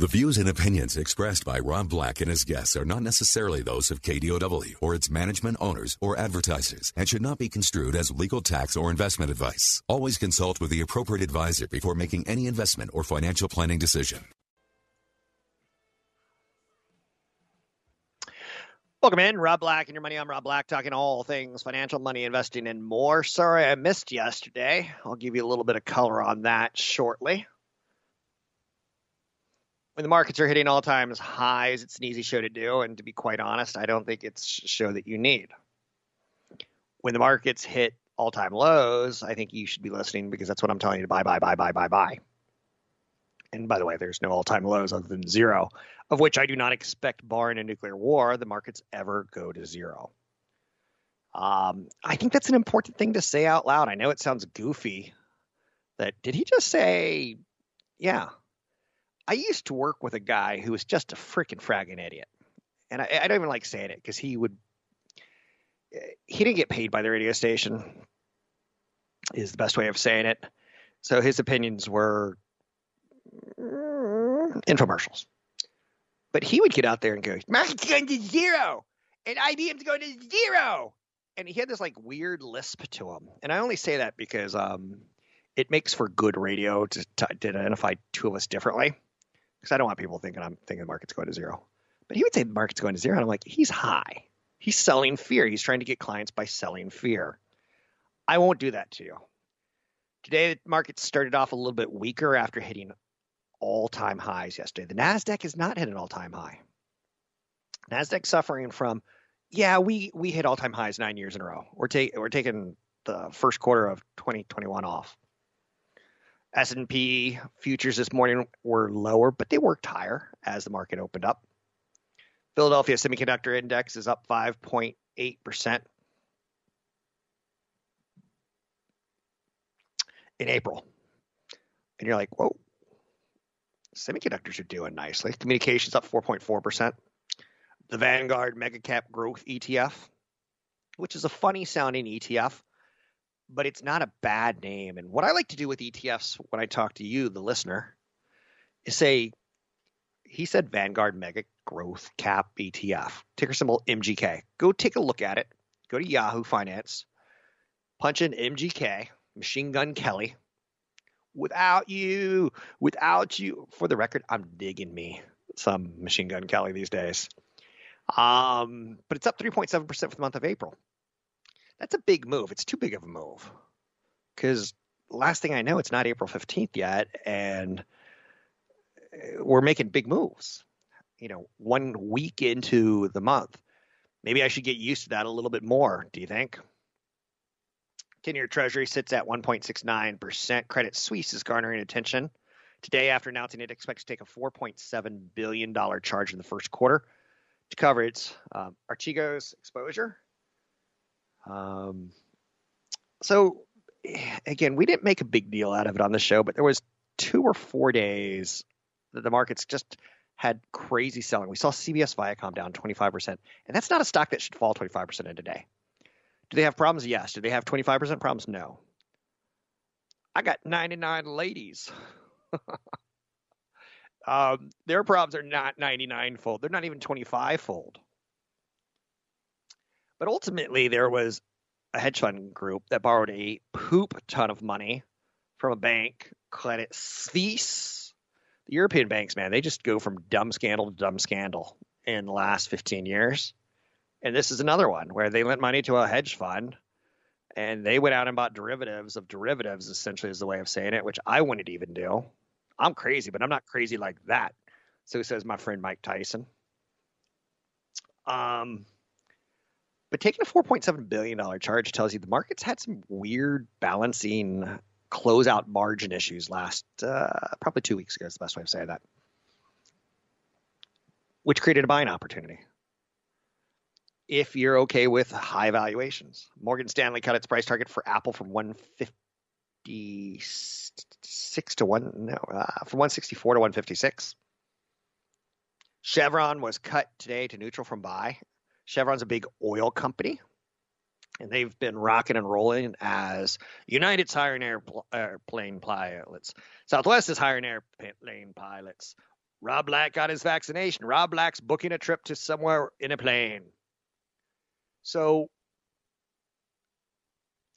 The views and opinions expressed by Rob Black and his guests are not necessarily those of KDOW or its management owners or advertisers and should not be construed as legal tax or investment advice. Always consult with the appropriate advisor before making any investment or financial planning decision. Welcome in, Rob Black and your money. I'm Rob Black, talking all things financial, money, investing, and more. Sorry I missed yesterday. I'll give you a little bit of color on that shortly when the markets are hitting all times highs, it's an easy show to do. And to be quite honest, I don't think it's a show that you need. When the markets hit all time lows, I think you should be listening because that's what I'm telling you to buy, buy, buy, buy, buy, buy. And by the way, there's no all time lows other than zero, of which I do not expect, barring a nuclear war, the markets ever go to zero. Um, I think that's an important thing to say out loud. I know it sounds goofy. That did he just say, yeah, I used to work with a guy who was just a freaking fragging idiot, and I, I don't even like saying it because he would. He didn't get paid by the radio station. Is the best way of saying it. So his opinions were infomercials. But he would get out there and go, "Market's going to zero, and IBM's going to zero," and he had this like weird lisp to him. And I only say that because um, it makes for good radio to, to identify two of us differently because I don't want people thinking I'm thinking the market's going to zero. But he would say the market's going to zero, and I'm like, he's high. He's selling fear. He's trying to get clients by selling fear. I won't do that to you. Today, the market started off a little bit weaker after hitting all-time highs yesterday. The Nasdaq has not hit an all-time high. Nasdaq suffering from, yeah, we we hit all-time highs nine years in a row. We're we're taking the first quarter of 2021 off. S&P futures this morning were lower, but they worked higher as the market opened up. Philadelphia Semiconductor Index is up 5.8% in April. And you're like, whoa, semiconductors are doing nicely. Communications up 4.4%. The Vanguard Mega Cap Growth ETF, which is a funny sounding ETF, but it's not a bad name. And what I like to do with ETFs when I talk to you, the listener, is say, he said Vanguard Mega Growth Cap ETF, ticker symbol MGK. Go take a look at it. Go to Yahoo Finance, punch in MGK, Machine Gun Kelly. Without you, without you, for the record, I'm digging me some Machine Gun Kelly these days. Um, but it's up 3.7% for the month of April. That's a big move. It's too big of a move because last thing I know, it's not April 15th yet, and uh, we're making big moves. You know, one week into the month. Maybe I should get used to that a little bit more. Do you think? 10 year Treasury sits at 1.69%. Credit Suisse is garnering attention today after announcing it expects to take a $4.7 billion charge in the first quarter to cover its um, exposure um, so again, we didn't make a big deal out of it on the show, but there was two or four days that the markets just had crazy selling. We saw CBS Viacom down 25%, and that's not a stock that should fall 25% in a day. Do they have problems? Yes. Do they have 25% problems? No. I got 99 ladies. um, their problems are not 99 fold. They're not even 25 fold. But ultimately, there was a hedge fund group that borrowed a poop ton of money from a bank, Credit Suisse. The European banks, man, they just go from dumb scandal to dumb scandal in the last 15 years. And this is another one where they lent money to a hedge fund and they went out and bought derivatives of derivatives, essentially, is the way of saying it, which I wouldn't even do. I'm crazy, but I'm not crazy like that. So says my friend Mike Tyson. Um, but taking a $4.7 billion charge tells you the markets had some weird balancing closeout margin issues last uh, probably two weeks ago is the best way of saying that. which created a buying opportunity. If you're okay with high valuations, Morgan Stanley cut its price target for Apple from 156 to one no uh, from 164 to 156. Chevron was cut today to neutral from buy. Chevron's a big oil company and they've been rocking and rolling as United's hiring airplane pilots, Southwest is hiring airplane pilots. Rob Black got his vaccination. Rob Black's booking a trip to somewhere in a plane. So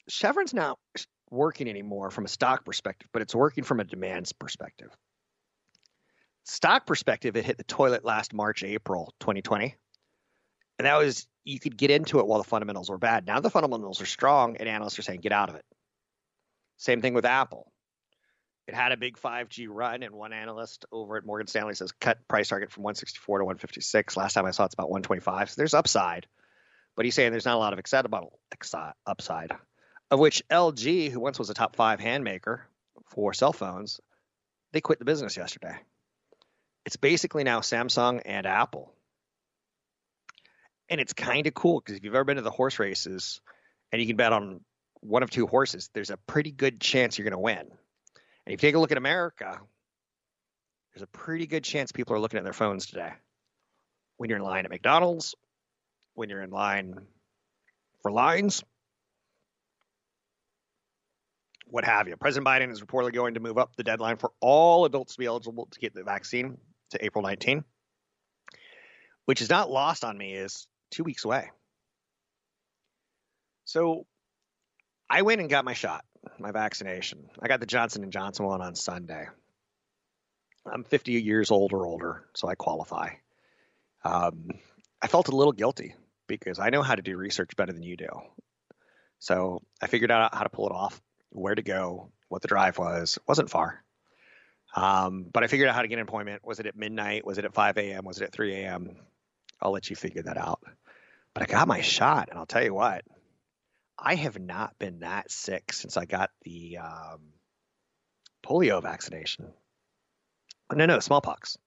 Chevron's not working anymore from a stock perspective, but it's working from a demand perspective. Stock perspective, it hit the toilet last March, April 2020. And that was you could get into it while the fundamentals were bad. Now the fundamentals are strong, and analysts are saying get out of it. Same thing with Apple. It had a big 5G run, and one analyst over at Morgan Stanley says cut price target from 164 to 156. Last time I saw it's about 125. So there's upside, but he's saying there's not a lot of excitable upside. Of which LG, who once was a top five hand maker for cell phones, they quit the business yesterday. It's basically now Samsung and Apple and it's kind of cool because if you've ever been to the horse races and you can bet on one of two horses, there's a pretty good chance you're going to win. And if you take a look at America, there's a pretty good chance people are looking at their phones today. When you're in line at McDonald's, when you're in line for lines, what have you. President Biden is reportedly going to move up the deadline for all adults to be eligible to get the vaccine to April 19, which is not lost on me is two weeks away. So I went and got my shot, my vaccination. I got the Johnson and Johnson one on Sunday. I'm 50 years old or older, so I qualify. Um, I felt a little guilty because I know how to do research better than you do. So I figured out how to pull it off, where to go, what the drive was. It wasn't far. Um, but I figured out how to get an appointment. Was it at midnight? Was it at 5 a.m.? Was it at 3 a.m.? I'll let you figure that out. But I got my shot, and I'll tell you what, I have not been that sick since I got the um, polio vaccination. No, no, smallpox.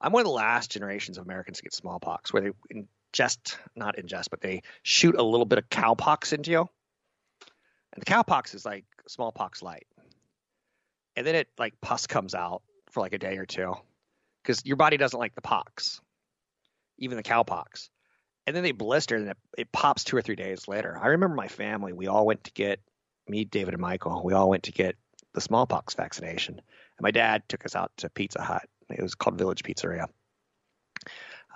I'm one of the last generations of Americans to get smallpox, where they ingest, not ingest, but they shoot a little bit of cowpox into you. And the cowpox is like smallpox light. And then it like pus comes out for like a day or two because your body doesn't like the pox, even the cowpox and then they blister and it, it pops two or three days later. I remember my family, we all went to get me, David, and Michael. We all went to get the smallpox vaccination, and my dad took us out to Pizza Hut. It was called Village Pizzeria.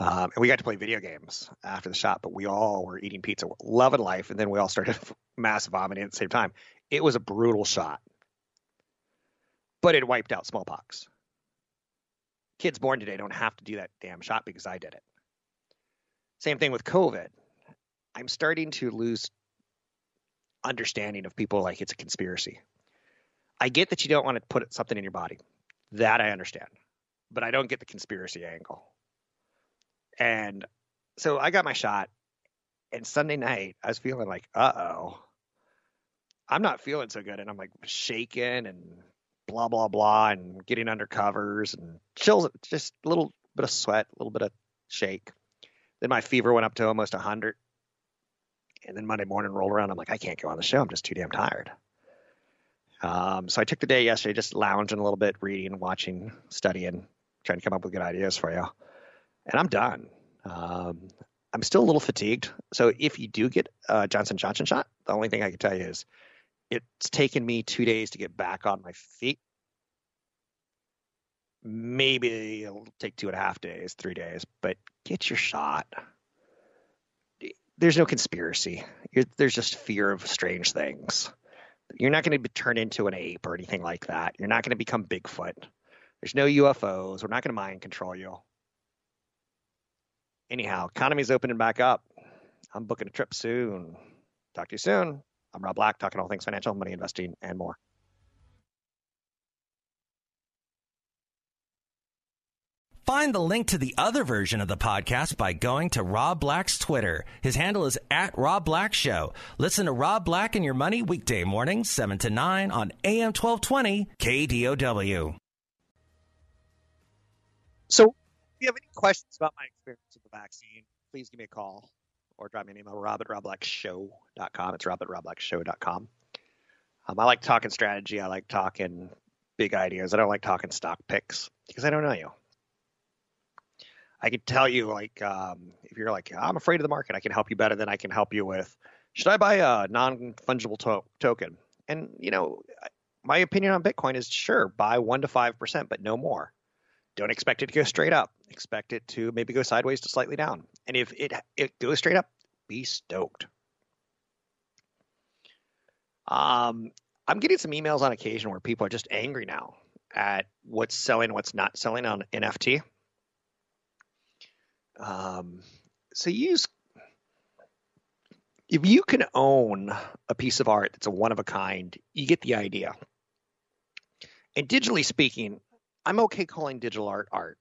Um, and we got to play video games after the shot, but we all were eating pizza, loving life, and then we all started mass vomiting at the same time. It was a brutal shot, but it wiped out smallpox. Kids born today don't have to do that damn shot because I did it. Same thing with COVID. I'm starting to lose understanding of people like it's a conspiracy. I get that you don't want to put something in your body. That I understand. But I don't get the conspiracy angle. And so I got my shot. And Sunday night, I was feeling like, uh oh, I'm not feeling so good. And I'm like shaking and blah, blah, blah, and getting under covers and chills, just a little bit of sweat, a little bit of shake. Then my fever went up to almost 100. And then Monday morning rolled around. I'm like, I can't go on the show. I'm just too damn tired. Um, so I took the day yesterday just lounging a little bit, reading, watching, studying, trying to come up with good ideas for you. And I'm done. Um, I'm still a little fatigued. So if you do get a Johnson Johnson shot, the only thing I can tell you is it's taken me two days to get back on my feet maybe it'll take two and a half days, three days, but get your shot. There's no conspiracy. You're, there's just fear of strange things. You're not going to be turned into an ape or anything like that. You're not going to become Bigfoot. There's no UFOs. We're not going to mind control you. Anyhow, economy's opening back up. I'm booking a trip soon. Talk to you soon. I'm Rob Black, talking all things financial, money investing, and more. Find the link to the other version of the podcast by going to Rob Black's Twitter. His handle is at Rob Black Show. Listen to Rob Black and Your Money weekday mornings, 7 to 9 on AM 1220 KDOW. So if you have any questions about my experience with the vaccine, please give me a call or drop me an email, rob at robblackshow.com. It's rob at robblackshow.com. Um, I like talking strategy. I like talking big ideas. I don't like talking stock picks because I don't know you. I can tell you, like, um, if you're like, I'm afraid of the market, I can help you better than I can help you with, should I buy a non fungible to- token? And, you know, my opinion on Bitcoin is sure, buy 1% to 5%, but no more. Don't expect it to go straight up. Expect it to maybe go sideways to slightly down. And if it, it goes straight up, be stoked. Um, I'm getting some emails on occasion where people are just angry now at what's selling, what's not selling on NFT. Um, so use if you can own a piece of art that's a one of a kind, you get the idea. And digitally speaking, I'm okay calling digital art art.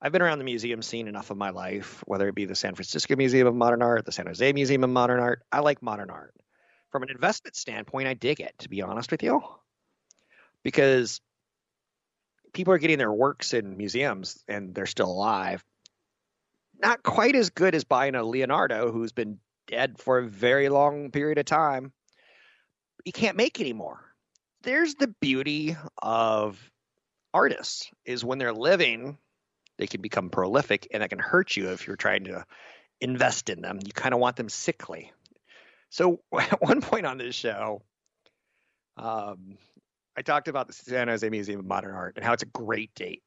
I've been around the museum scene enough of my life, whether it be the San Francisco Museum of Modern Art, the San Jose Museum of Modern Art. I like modern art. From an investment standpoint, I dig it, to be honest with you, because people are getting their works in museums and they're still alive. Not quite as good as buying a Leonardo who's been dead for a very long period of time. You can't make anymore. There's the beauty of artists is when they're living, they can become prolific and that can hurt you if you're trying to invest in them. You kind of want them sickly. So at one point on this show, um, I talked about the San Jose Museum of Modern Art and how it's a great date.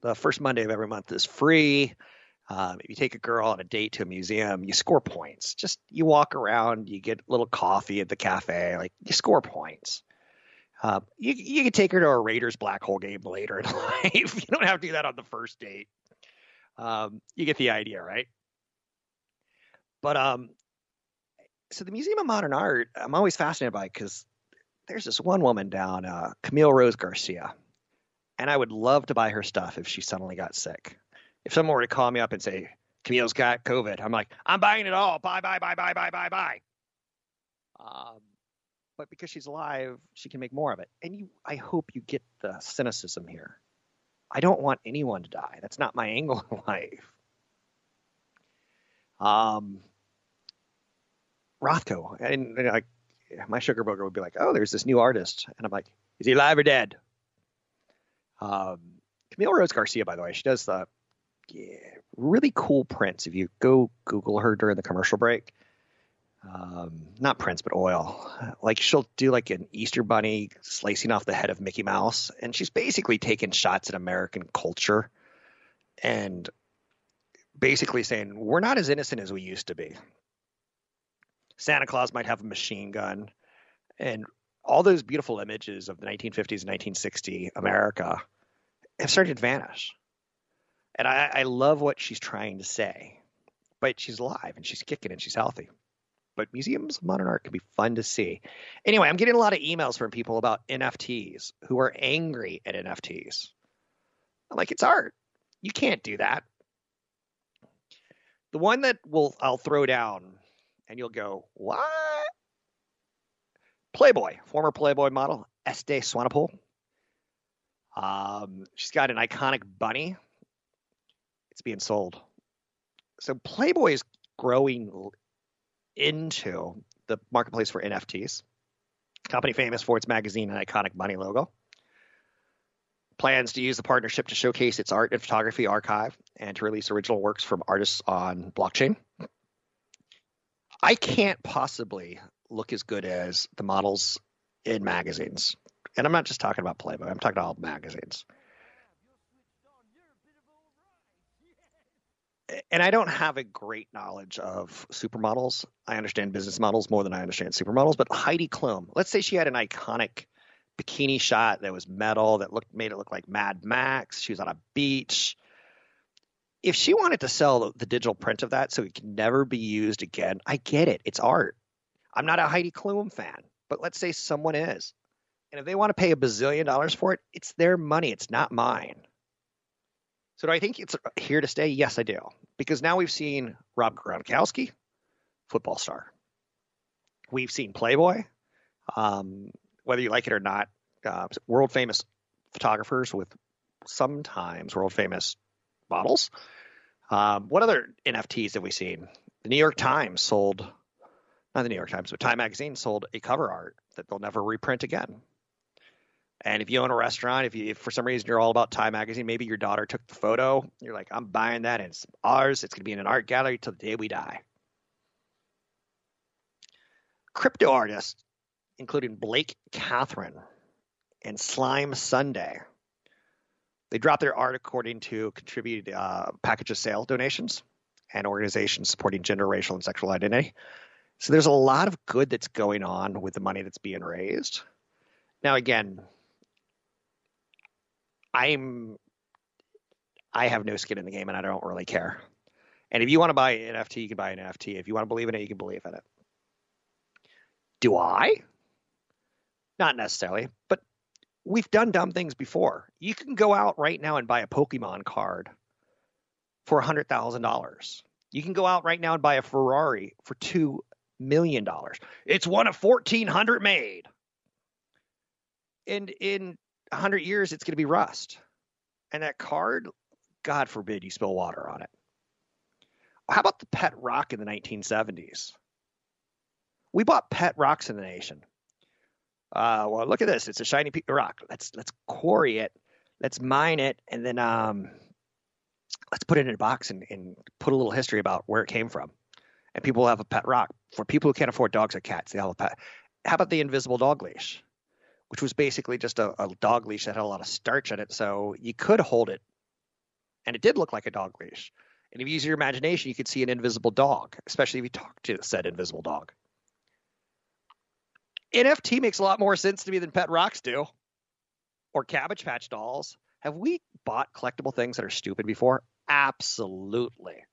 The first Monday of every month is free. Um, if you take a girl on a date to a museum, you score points. Just you walk around, you get a little coffee at the cafe, like you score points. Uh, you you can take her to a Raiders black hole game later in life. you don't have to do that on the first date. Um, you get the idea, right? But um, so the Museum of Modern Art, I'm always fascinated by because there's this one woman down, uh, Camille Rose Garcia, and I would love to buy her stuff if she suddenly got sick if someone were to call me up and say Camille's got COVID, I'm like, I'm buying it all. Buy, buy, buy, buy, buy, buy, buy. Um, but because she's alive, she can make more of it. And you, I hope you get the cynicism here. I don't want anyone to die. That's not my angle in life. Um, Rothko, and, and I, my sugar broker would be like, "Oh, there's this new artist," and I'm like, "Is he alive or dead?" Um, Camille Rose Garcia, by the way, she does the really cool prints. If you go Google her during the commercial break, um, not prints, but oil. Like she'll do like an Easter bunny slicing off the head of Mickey Mouse, and she's basically taking shots at American culture and basically saying we're not as innocent as we used to be. Santa Claus might have a machine gun, and all those beautiful images of the 1950s and 1960 America have started to vanish. And I, I love what she's trying to say, but she's alive and she's kicking and she's healthy. But museums of modern art can be fun to see. Anyway, I'm getting a lot of emails from people about NFTs who are angry at NFTs. I'm like, it's art. You can't do that. The one that will I'll throw down and you'll go, what? Playboy, former Playboy model, Estee Swanepoel. Um, she's got an iconic bunny it's being sold. So Playboy is growing into the marketplace for NFTs. Company famous for its magazine and iconic bunny logo. Plans to use the partnership to showcase its art and photography archive and to release original works from artists on blockchain. I can't possibly look as good as the models in magazines. And I'm not just talking about Playboy, I'm talking about all magazines. And I don't have a great knowledge of supermodels. I understand business models more than I understand supermodels. But Heidi Klum, let's say she had an iconic bikini shot that was metal that looked made it look like Mad Max. She was on a beach. If she wanted to sell the, the digital print of that so it can never be used again, I get it. It's art. I'm not a Heidi Klum fan, but let's say someone is. And if they want to pay a bazillion dollars for it, it's their money. It's not mine. So do I think it's here to stay? Yes, I do. Because now we've seen Rob Gronkowski, football star. We've seen Playboy, um, whether you like it or not, uh, world famous photographers with sometimes world famous models. Um, what other NFTs have we seen? The New York Times sold, not the New York Times, but Time Magazine sold a cover art that they'll never reprint again. And if you own a restaurant, if you if for some reason you're all about Time Magazine, maybe your daughter took the photo, you're like, I'm buying that, and it's ours. It's going to be in an art gallery till the day we die. Crypto artists, including Blake Kathryn and Slime Sunday, they dropped their art according to contributed uh, package of sale donations and organizations supporting gender, racial, and sexual identity. So there's a lot of good that's going on with the money that's being raised. Now, again, I'm I have no skin in the game and I don't really care. And if you want to buy an NFT, you can buy an NFT. If you want to believe in it, you can believe in it. Do I? Not necessarily, but we've done dumb things before. You can go out right now and buy a Pokemon card for $100,000. You can go out right now and buy a Ferrari for $2 million. It's one of 1,400 made. And in 100 years, it's going to be rust. And that card, God forbid you spill water on it. How about the pet rock in the 1970s? We bought pet rocks in the nation. Uh, well, look at this. It's a shiny rock. Let's let's quarry it. Let's mine it, and then um, let's put it in a box and, and put a little history about where it came from. And people will have a pet rock. For people who can't afford dogs or cats, they have a pet. How about the invisible dog leash? Which was basically just a, a, dog leash that had a lot of starch in it. So you could hold it, and it did look like a dog leash. And if you use your imagination, you could see an invisible dog, especially if you talk to said invisible dog. NFT makes a lot more sense to me than pet rocks do, or Cabbage Patch dolls. Have we bought collectible things that are stupid before? Absolutely.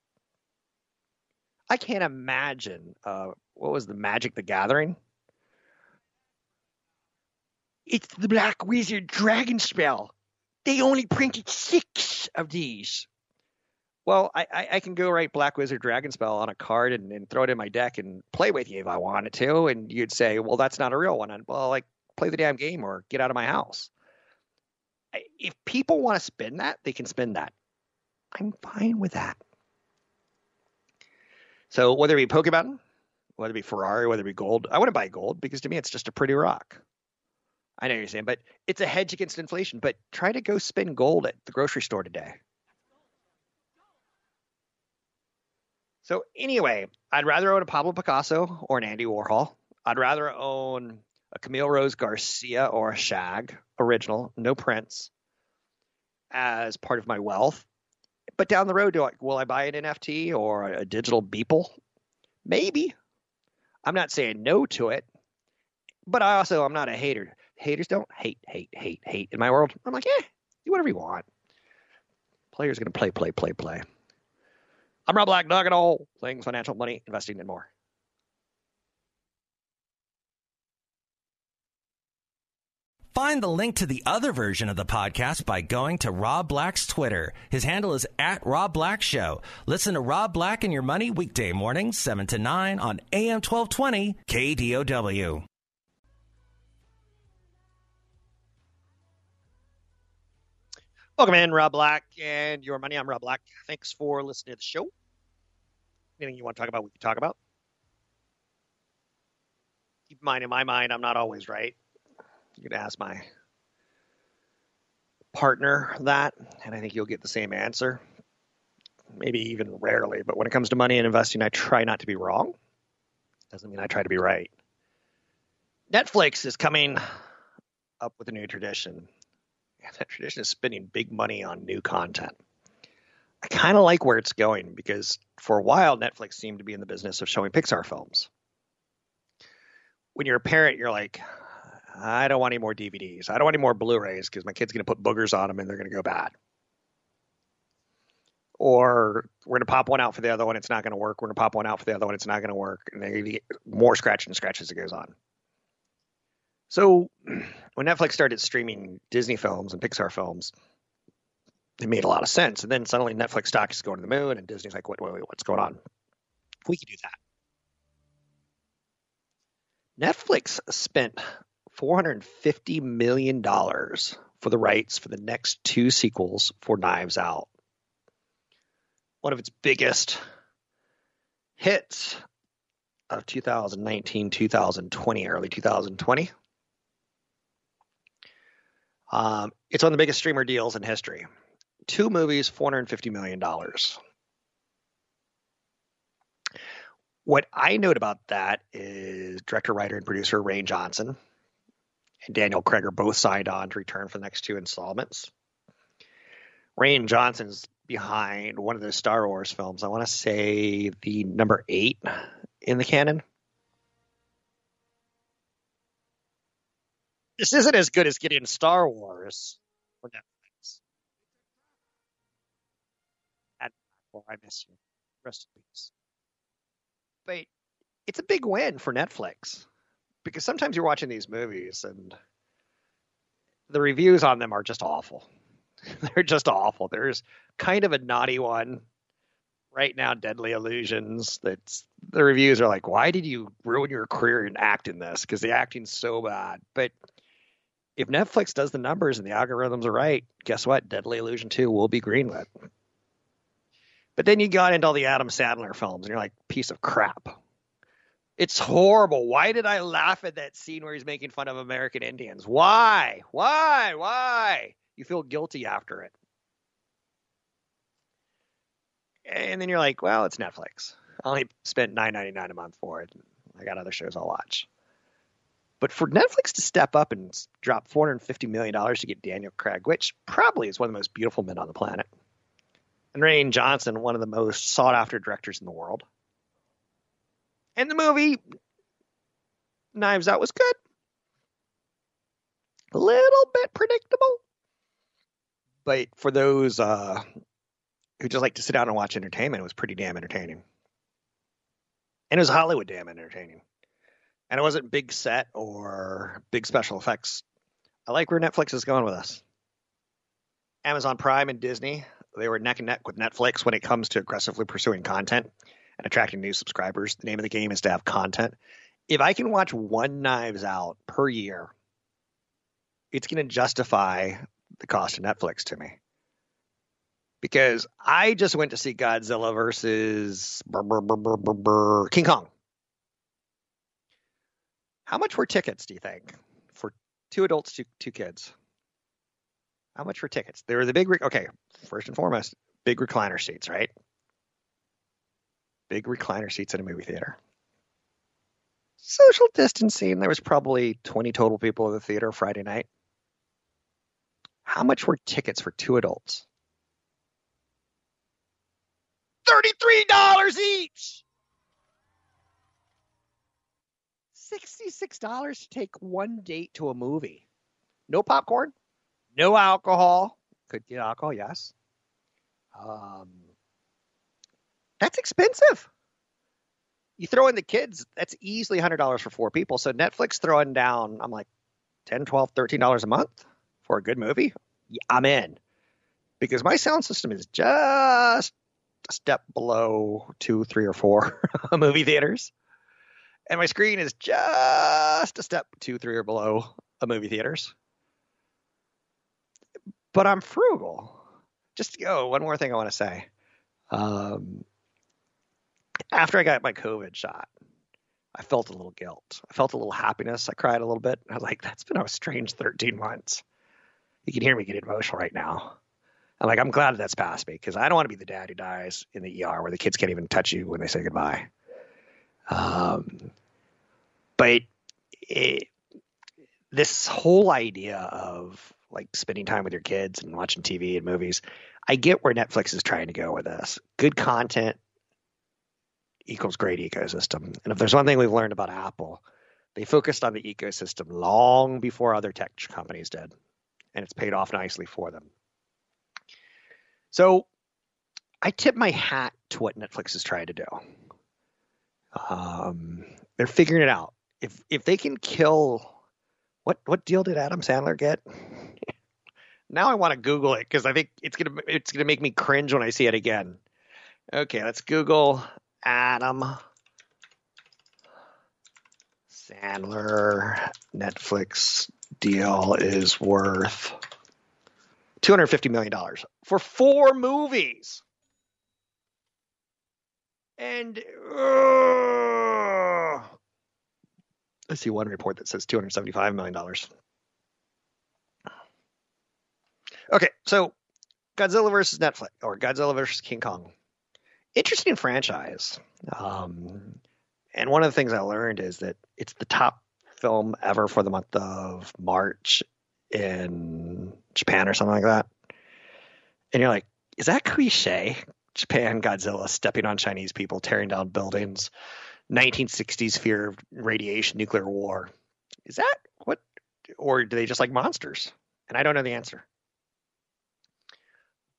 I can't imagine. Uh, what was the Magic the Gathering? It's the Black Wizard Dragon spell. They only printed six of these. Well, I, I, I can go write Black Wizard Dragon spell on a card and, and, throw it in my deck and play with you if I wanted to. And you'd say, well, that's not a real one. And well, like play the damn game or get out of my house. If people want to spin that, they can spin that. I'm fine with that. So whether it be Pokemon, whether it be Ferrari, whether it be gold, I to buy gold because to me it's just a pretty rock. I know you're saying, but it's a hedge against inflation. But try to go spend gold at the grocery store today. So anyway, I'd rather own a Pablo Picasso or an Andy Warhol. I'd rather own a Camille Rose Garcia or a Shag original, no prints, as part of my wealth. But down the road, do I, will I buy an NFT or a digital Beeple? Maybe. I'm not saying no to it, but I also I'm not a hater haters don't hate, hate, hate, hate in my world. I'm like, yeah, do whatever you want. Players going to play, play, play, play. I'm Rob Black, Nugget all things financial, money, investing, and more. Find the link to the other version of the podcast by going to Rob Black's Twitter. His handle is at Rob Black Show. Listen to Rob Black and Your Money weekday mornings, 7 to 9 on AM 1220 KDOW. Welcome in, Rob Black and your money. I'm Rob Black. Thanks for listening to the show. Anything you want to talk about, we can talk about. Keep in mind, in my mind, I'm not always right. You can ask my partner that, and I think you'll get the same answer. Maybe even rarely, but when it comes to money and investing, I try not to be wrong. Doesn't mean I try to be right. Netflix is coming up with a new tradition that tradition is spending big money on new content. I kind of like where it's going because for a while Netflix seemed to be in the business of showing Pixar films. When you're a parent, you're like, I don't want any more DVDs. I don't want any more Blu-rays because my kid's going to put boogers on them and they're going to go bad. Or we're going to pop one out for the other one, it's not going to work. We're going to pop one out for the other one, it's not going to work, and they get more scratch and scratch as it goes on. So when Netflix started streaming Disney films and Pixar films, it made a lot of sense. And then suddenly Netflix stock is going to the moon, and Disney's like, "What? Wait, wait, what's going on?" We could do that. Netflix spent 450 million dollars for the rights for the next two sequels for Knives Out. one of its biggest hits of 2019, 2020, early 2020. Um, it's one of the biggest streamer deals in history. Two movies, $450 million. What I note about that is director, writer, and producer Rian Johnson and Daniel Craig are both signed on to return for the next two installments. Rian Johnson's behind one of the Star Wars films. I want to say the number eight in the canon. This isn't as good as getting Star Wars for Netflix. And I miss you. Rest in peace. But it's a big win for Netflix because sometimes you're watching these movies and the reviews on them are just awful. They're just awful. There's kind of a naughty one right now, Deadly Illusions. That's the reviews are like, why did you ruin your career and act in this? Because the acting's so bad. But if Netflix does the numbers and the algorithms are right, guess what? Deadly Illusion 2 will be greenlit. But then you got into all the Adam Sandler films, and you're like, piece of crap. It's horrible. Why did I laugh at that scene where he's making fun of American Indians? Why? Why? Why? You feel guilty after it. And then you're like, well, it's Netflix. I only spent nine ninety nine a month for it. I got other shows I'll watch. But for Netflix to step up and drop four hundred fifty million dollars to get Daniel Craig, which probably is one of the most beautiful men on the planet, and Rian Johnson, one of the most sought after directors in the world, and the movie Knives Out was good, a little bit predictable, but for those uh, who just like to sit down and watch entertainment, it was pretty damn entertaining. And it was Hollywood damn entertaining. And it wasn't big set or big special effects. I like where Netflix is going with us. Amazon Prime and Disney, they were neck and neck with Netflix when it comes to aggressively pursuing content and attracting new subscribers. The name of the game is to have content. If I can watch one Knives Out per year, it's going to justify the cost of Netflix to me. Because I just went to see Godzilla versus King Kong. How much were tickets, do you think, for two adults, two, two kids? How much were tickets? They were the big, re- okay, first and foremost, big recliner seats, right? Big recliner seats in a movie theater. Social distancing, there was probably 20 total people in the theater Friday night. How much were tickets for two adults? $33 each. $66 to take one date to a movie. No popcorn, no alcohol. Could get alcohol, yes. Um, that's expensive. You throw in the kids, that's easily $100 for four people. So Netflix throwing down, I'm like, 10 12 $13 a month for a good movie. I'm in. Because my sound system is just a step below two, three, or four movie theaters. And my screen is just a step two, three, or below a movie theaters. But I'm frugal. Just oh, one more thing I want to say. Um, after I got my COVID shot, I felt a little guilt. I felt a little happiness. I cried a little bit. I was like, that's been a strange 13 months. You can hear me get emotional right now. I'm like, I'm glad that that's past me because I don't want to be the dad who dies in the ER where the kids can't even touch you when they say goodbye. Um, but it, this whole idea of like spending time with your kids and watching TV and movies, I get where Netflix is trying to go with this. Good content equals great ecosystem. And if there's one thing we've learned about Apple, they focused on the ecosystem long before other tech companies did, and it's paid off nicely for them. So I tip my hat to what Netflix is trying to do. Um, they're figuring it out. If if they can kill, what what deal did Adam Sandler get? now I want to Google it because I think it's gonna it's gonna make me cringe when I see it again. Okay, let's Google Adam Sandler Netflix deal is worth $250 million for four movies. And uh, I see one report that says $275 million. Okay, so Godzilla versus Netflix or Godzilla versus King Kong. Interesting franchise. Um, and one of the things I learned is that it's the top film ever for the month of March in Japan or something like that. And you're like, is that cliche? Japan Godzilla stepping on Chinese people, tearing down buildings, 1960s fear of radiation, nuclear war. Is that what? Or do they just like monsters? And I don't know the answer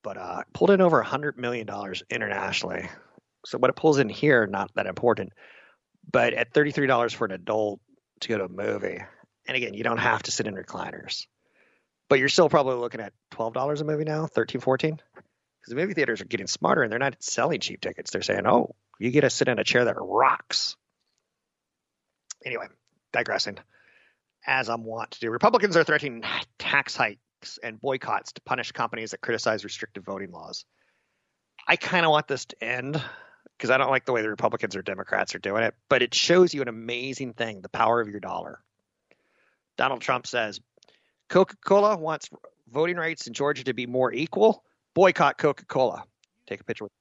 but uh, pulled in over $100 million internationally. So what it pulls in here, not that important, but at $33 for an adult to go to a movie, and again, you don't have to sit in recliners, but you're still probably looking at $12 a movie now, 13, 14, because the movie theaters are getting smarter and they're not selling cheap tickets. They're saying, oh, you get to sit in a chair that rocks. Anyway, digressing. As I'm wont to do, Republicans are threatening tax hikes and boycotts to punish companies that criticize restrictive voting laws. I kind of want this to end because I don't like the way the Republicans or Democrats are doing it, but it shows you an amazing thing the power of your dollar. Donald Trump says Coca Cola wants voting rights in Georgia to be more equal. Boycott Coca Cola. Take a picture with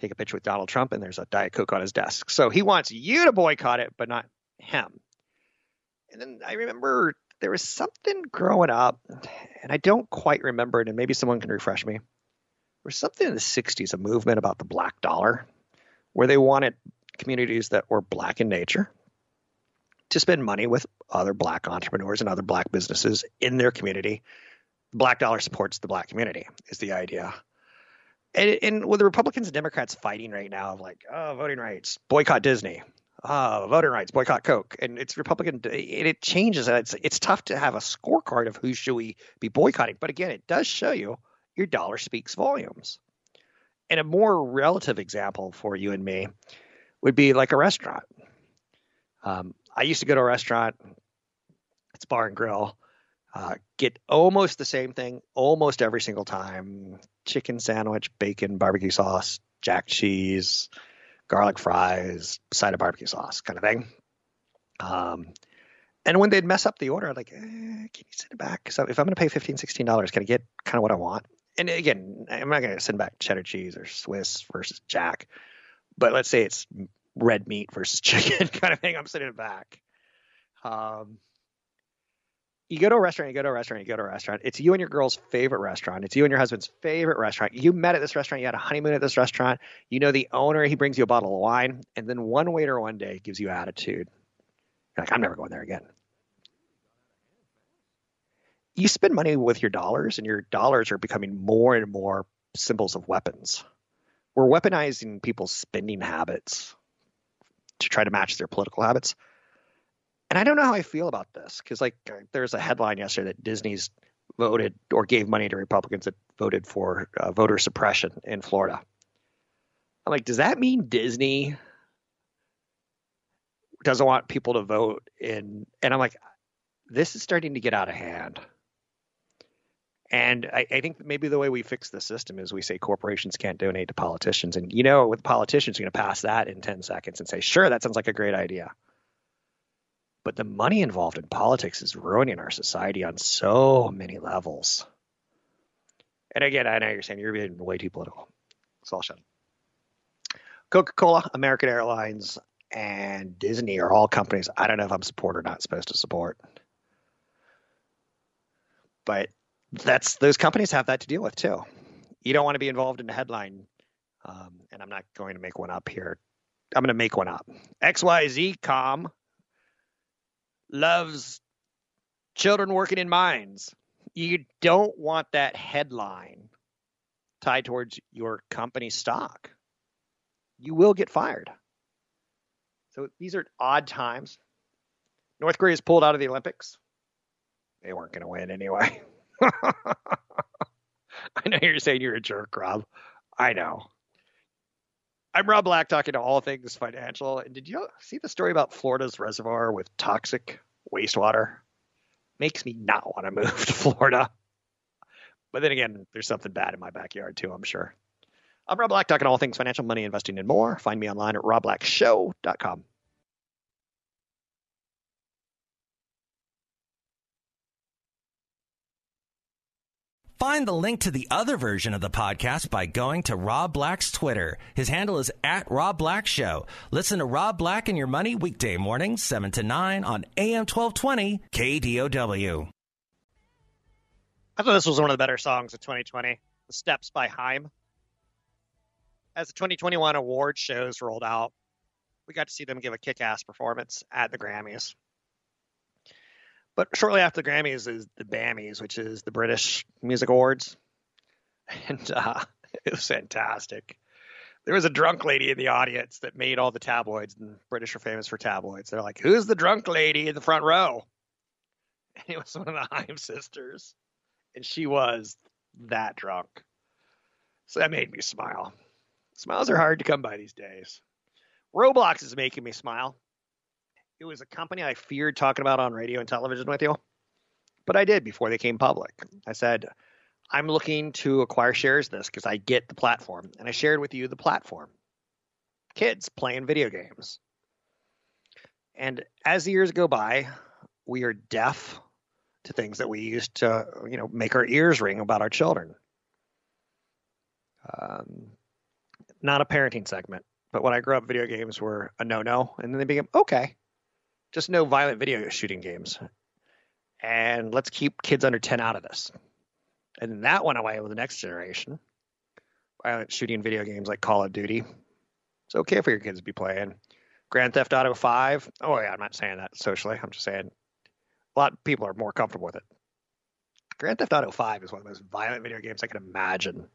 take a picture with Donald Trump, and there's a Diet Coke on his desk. So he wants you to boycott it, but not him. And then I remember there was something growing up, and I don't quite remember it, and maybe someone can refresh me. There was something in the 60s, a movement about the black dollar, where they wanted communities that were black in nature to spend money with other black entrepreneurs and other black businesses in their community. Black dollar supports the black community, is the idea. And, and with the Republicans and Democrats fighting right now of like, oh, voting rights, boycott Disney, uh, voting rights, boycott Coke, and it's Republican. It, it changes. It's it's tough to have a scorecard of who should we be boycotting. But again, it does show you your dollar speaks volumes. And a more relative example for you and me would be like a restaurant. Um, I used to go to a restaurant. It's bar and grill. Uh, get almost the same thing almost every single time: chicken sandwich, bacon, barbecue sauce, jack cheese garlic fries, side of barbecue sauce, kind of thing. Um, and when they'd mess up the order, I'd like, eh, can you send it back? So if I'm going to pay $15, $16, can I get kind of what I want? And again, I'm not going to send back cheddar cheese or Swiss versus Jack, but let's say it's red meat versus chicken kind of thing. I'm sending it back. Um, you go to a restaurant, you go to a restaurant, you go to a restaurant. It's you and your girl's favorite restaurant. It's you and your husband's favorite restaurant. You met at this restaurant, you had a honeymoon at this restaurant. You know the owner, he brings you a bottle of wine, and then one waiter one day gives you attitude. You're like, I'm never going there again. You spend money with your dollars, and your dollars are becoming more and more symbols of weapons. We're weaponizing people's spending habits to try to match their political habits and I don't know how I feel about this because like there's a headline yesterday that Disney's voted or gave money to Republicans that voted for uh, voter suppression in Florida. I'm like, does that mean Disney doesn't want people to vote in? And I'm like, this is starting to get out of hand. And I, I think maybe the way we fix the system is we say corporations can't donate to politicians. And you know, with politicians, you're going to pass that in 10 seconds and say, sure, that sounds like a great idea. But the money involved in politics is ruining our society on so many levels. And again, I know you're saying you're being way too political. It's all shut. Coca Cola, American Airlines, and Disney are all companies I don't know if I'm support or not supposed to support. But that's those companies have that to deal with too. You don't want to be involved in a headline, um, and I'm not going to make one up here. I'm going to make one up. XYZ Com loves children working in mines. You don't want that headline tied towards your company stock. You will get fired. So these are odd times. North Korea's pulled out of the Olympics. They weren't going to win anyway. I know you're saying you're a jerk, Rob. I know. I'm Rob Black talking to all things financial. And did you see the story about Florida's reservoir with toxic wastewater? Makes me not want to move to Florida. But then again, there's something bad in my backyard too, I'm sure. I'm Rob Black, talking all things financial, money, investing, and more. Find me online at robblackshow.com. Find the link to the other version of the podcast by going to Rob Black's Twitter. His handle is at Rob Black Show. Listen to Rob Black and Your Money weekday mornings, 7 to 9 on AM 1220 KDOW. I thought this was one of the better songs of 2020, The Steps by Haim. As the 2021 award shows rolled out, we got to see them give a kick ass performance at the Grammys. But shortly after the Grammys is the BAMMys, which is the British Music Awards. And uh, it was fantastic. There was a drunk lady in the audience that made all the tabloids, and British are famous for tabloids. They're like, Who's the drunk lady in the front row? And it was one of the Haim sisters. And she was that drunk. So that made me smile. Smiles are hard to come by these days. Roblox is making me smile. It was a company I feared talking about on radio and television with you, but I did before they came public. I said, I'm looking to acquire shares of this because I get the platform. And I shared with you the platform kids playing video games. And as the years go by, we are deaf to things that we used to, you know, make our ears ring about our children. Um, not a parenting segment, but when I grew up, video games were a no-no, and then they became okay just no violent video shooting games. And let's keep kids under 10 out of this. And that went away with the next generation. Violent shooting video games like Call of Duty. It's okay for your kids to be playing. Grand Theft Auto 5. Oh, yeah, I'm not saying that socially. I'm just saying a lot of people are more comfortable with it. Grand Theft Auto 5 is one of the most violent video games I can imagine.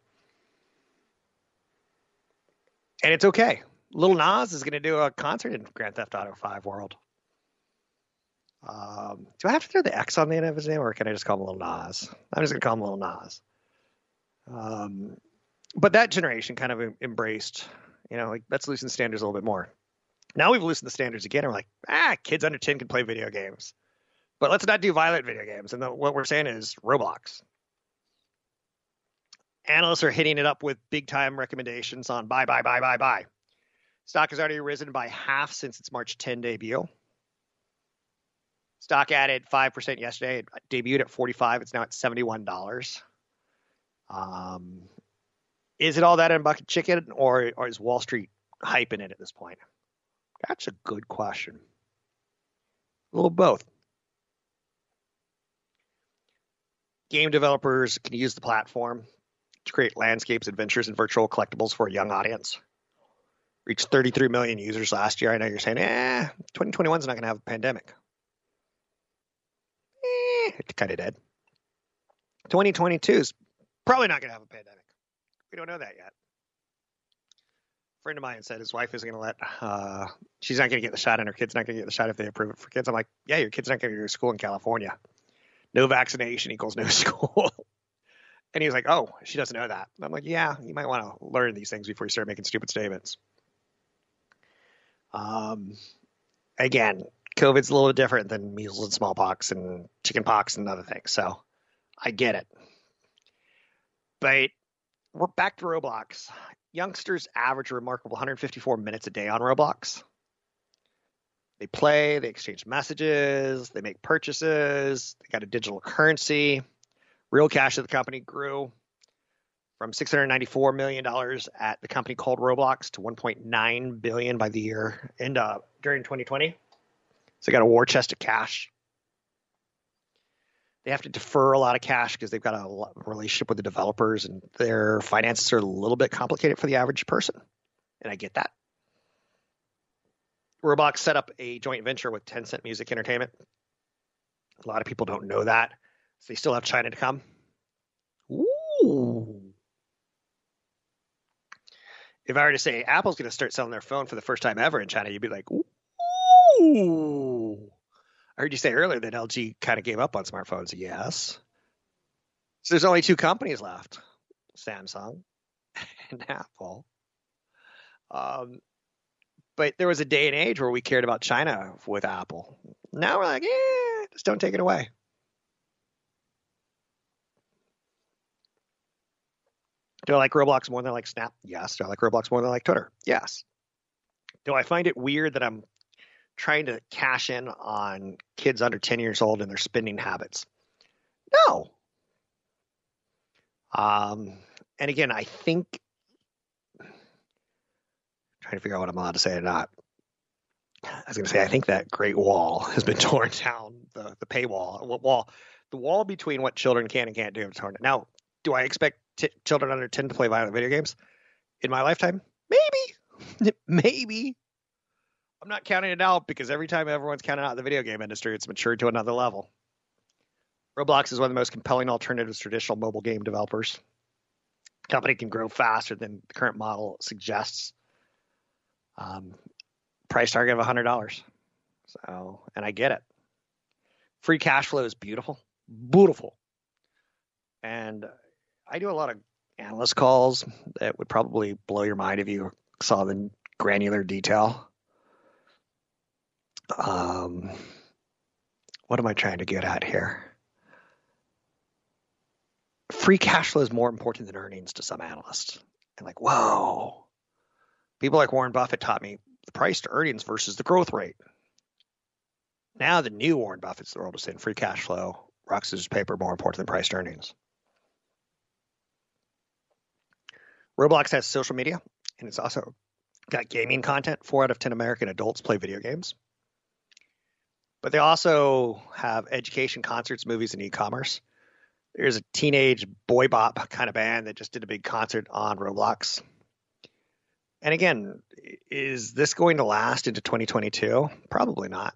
And it's okay. Little Nas is going to do a concert in Grand Theft Auto 5 world. Um, do I have to throw the X on the end of his name, or can I just call him Little Nas? I'm just gonna call him Little Nas. Um, but that generation kind of embraced, you know, like let's loosen the standards a little bit more. Now we've loosened the standards again. And we're like, ah, kids under 10 can play video games, but let's not do violent video games. And the, what we're saying is Roblox. Analysts are hitting it up with big time recommendations on buy, buy, buy, buy, buy. Stock has already risen by half since its March 10 debut. Stock added 5% yesterday. It debuted at 45. It's now at $71. Um, is it all that in bucket chicken or, or is Wall Street hyping it at this point? That's a good question. A little both. Game developers can use the platform to create landscapes, adventures, and virtual collectibles for a young audience. Reached 33 million users last year. I know you're saying, eh, 2021 is not going to have a pandemic it kind of did. 2022 is probably not going to have a pandemic. We don't know that yet. A friend of mine said his wife isn't going to let, uh, she's not going to get the shot, and her kid's not going to get the shot if they approve it for kids. I'm like, yeah, your kid's not going to go to school in California. No vaccination equals no school. and he was like, oh, she doesn't know that. I'm like, yeah, you might want to learn these things before you start making stupid statements. Um, again, COVID's a little different than measles and smallpox and chickenpox and other things. So I get it. But we're back to Roblox. Youngsters average a remarkable 154 minutes a day on Roblox. They play, they exchange messages, they make purchases, they got a digital currency. Real cash of the company grew from $694 million at the company called Roblox to 1.9 billion by the year end during 2020. So they got a war chest of cash. They have to defer a lot of cash because they've got a relationship with the developers and their finances are a little bit complicated for the average person. And I get that. Roblox set up a joint venture with Tencent Music Entertainment. A lot of people don't know that. So they still have China to come. Ooh. If I were to say Apple's going to start selling their phone for the first time ever in China, you'd be like, ooh. I heard you say earlier that LG kind of gave up on smartphones. Yes. So there's only two companies left Samsung and Apple. Um, but there was a day and age where we cared about China with Apple. Now we're like, yeah, just don't take it away. Do I like Roblox more than I like Snap? Yes. Do I like Roblox more than I like Twitter? Yes. Do I find it weird that I'm trying to cash in on kids under 10 years old and their spending habits? No. Um, and again, I think trying to figure out what I'm allowed to say or not. I was going to say I think that Great Wall has been torn down. The the paywall, what wall, the wall between what children can and can't do. Has torn. Now, do I expect t- children under 10 to play violent video games in my lifetime? Maybe, maybe. I'm not counting it out because every time everyone's counting out the video game industry, it's matured to another level. Roblox is one of the most compelling alternatives to traditional mobile game developers. The company can grow faster than the current model suggests. Um, price target of $100. So, and I get it. Free cash flow is beautiful, beautiful. And I do a lot of analyst calls that would probably blow your mind if you saw the granular detail. Um, what am I trying to get at here? Free cash flow is more important than earnings to some analysts. And like, whoa. People like Warren Buffett taught me the price to earnings versus the growth rate. Now the new Warren Buffett's the world is in free cash flow, rock paper more important than price to earnings. Roblox has social media, and it's also got gaming content. Four out of ten American adults play video games. But they also have education, concerts, movies, and e-commerce. There's a teenage boy bop kind of band that just did a big concert on Roblox. And again, is this going to last into 2022? Probably not.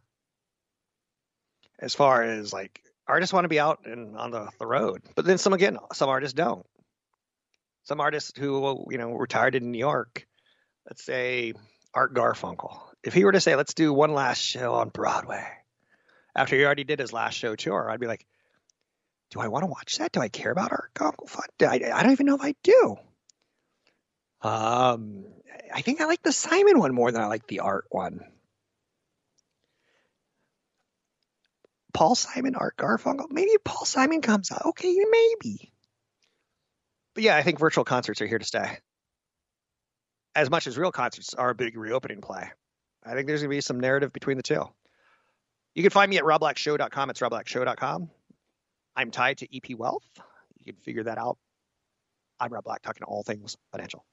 As far as like artists want to be out and on the, the road, but then some again, some artists don't. Some artists who you know retired in New York, let's say Art Garfunkel, if he were to say, "Let's do one last show on Broadway," after he already did his last show tour, I'd be like, "Do I want to watch that? Do I care about Art Garfunkel? I, I don't even know if I do." Um, I think I like the Simon one more than I like the art one. Paul Simon, Art Garfunkel. Maybe Paul Simon comes out. Okay, maybe. But yeah, I think virtual concerts are here to stay. As much as real concerts are a big reopening play. I think there's going to be some narrative between the two. You can find me at robblackshow.com. It's robblackshow.com. I'm tied to EP Wealth. You can figure that out. I'm Rob Black, talking all things financial.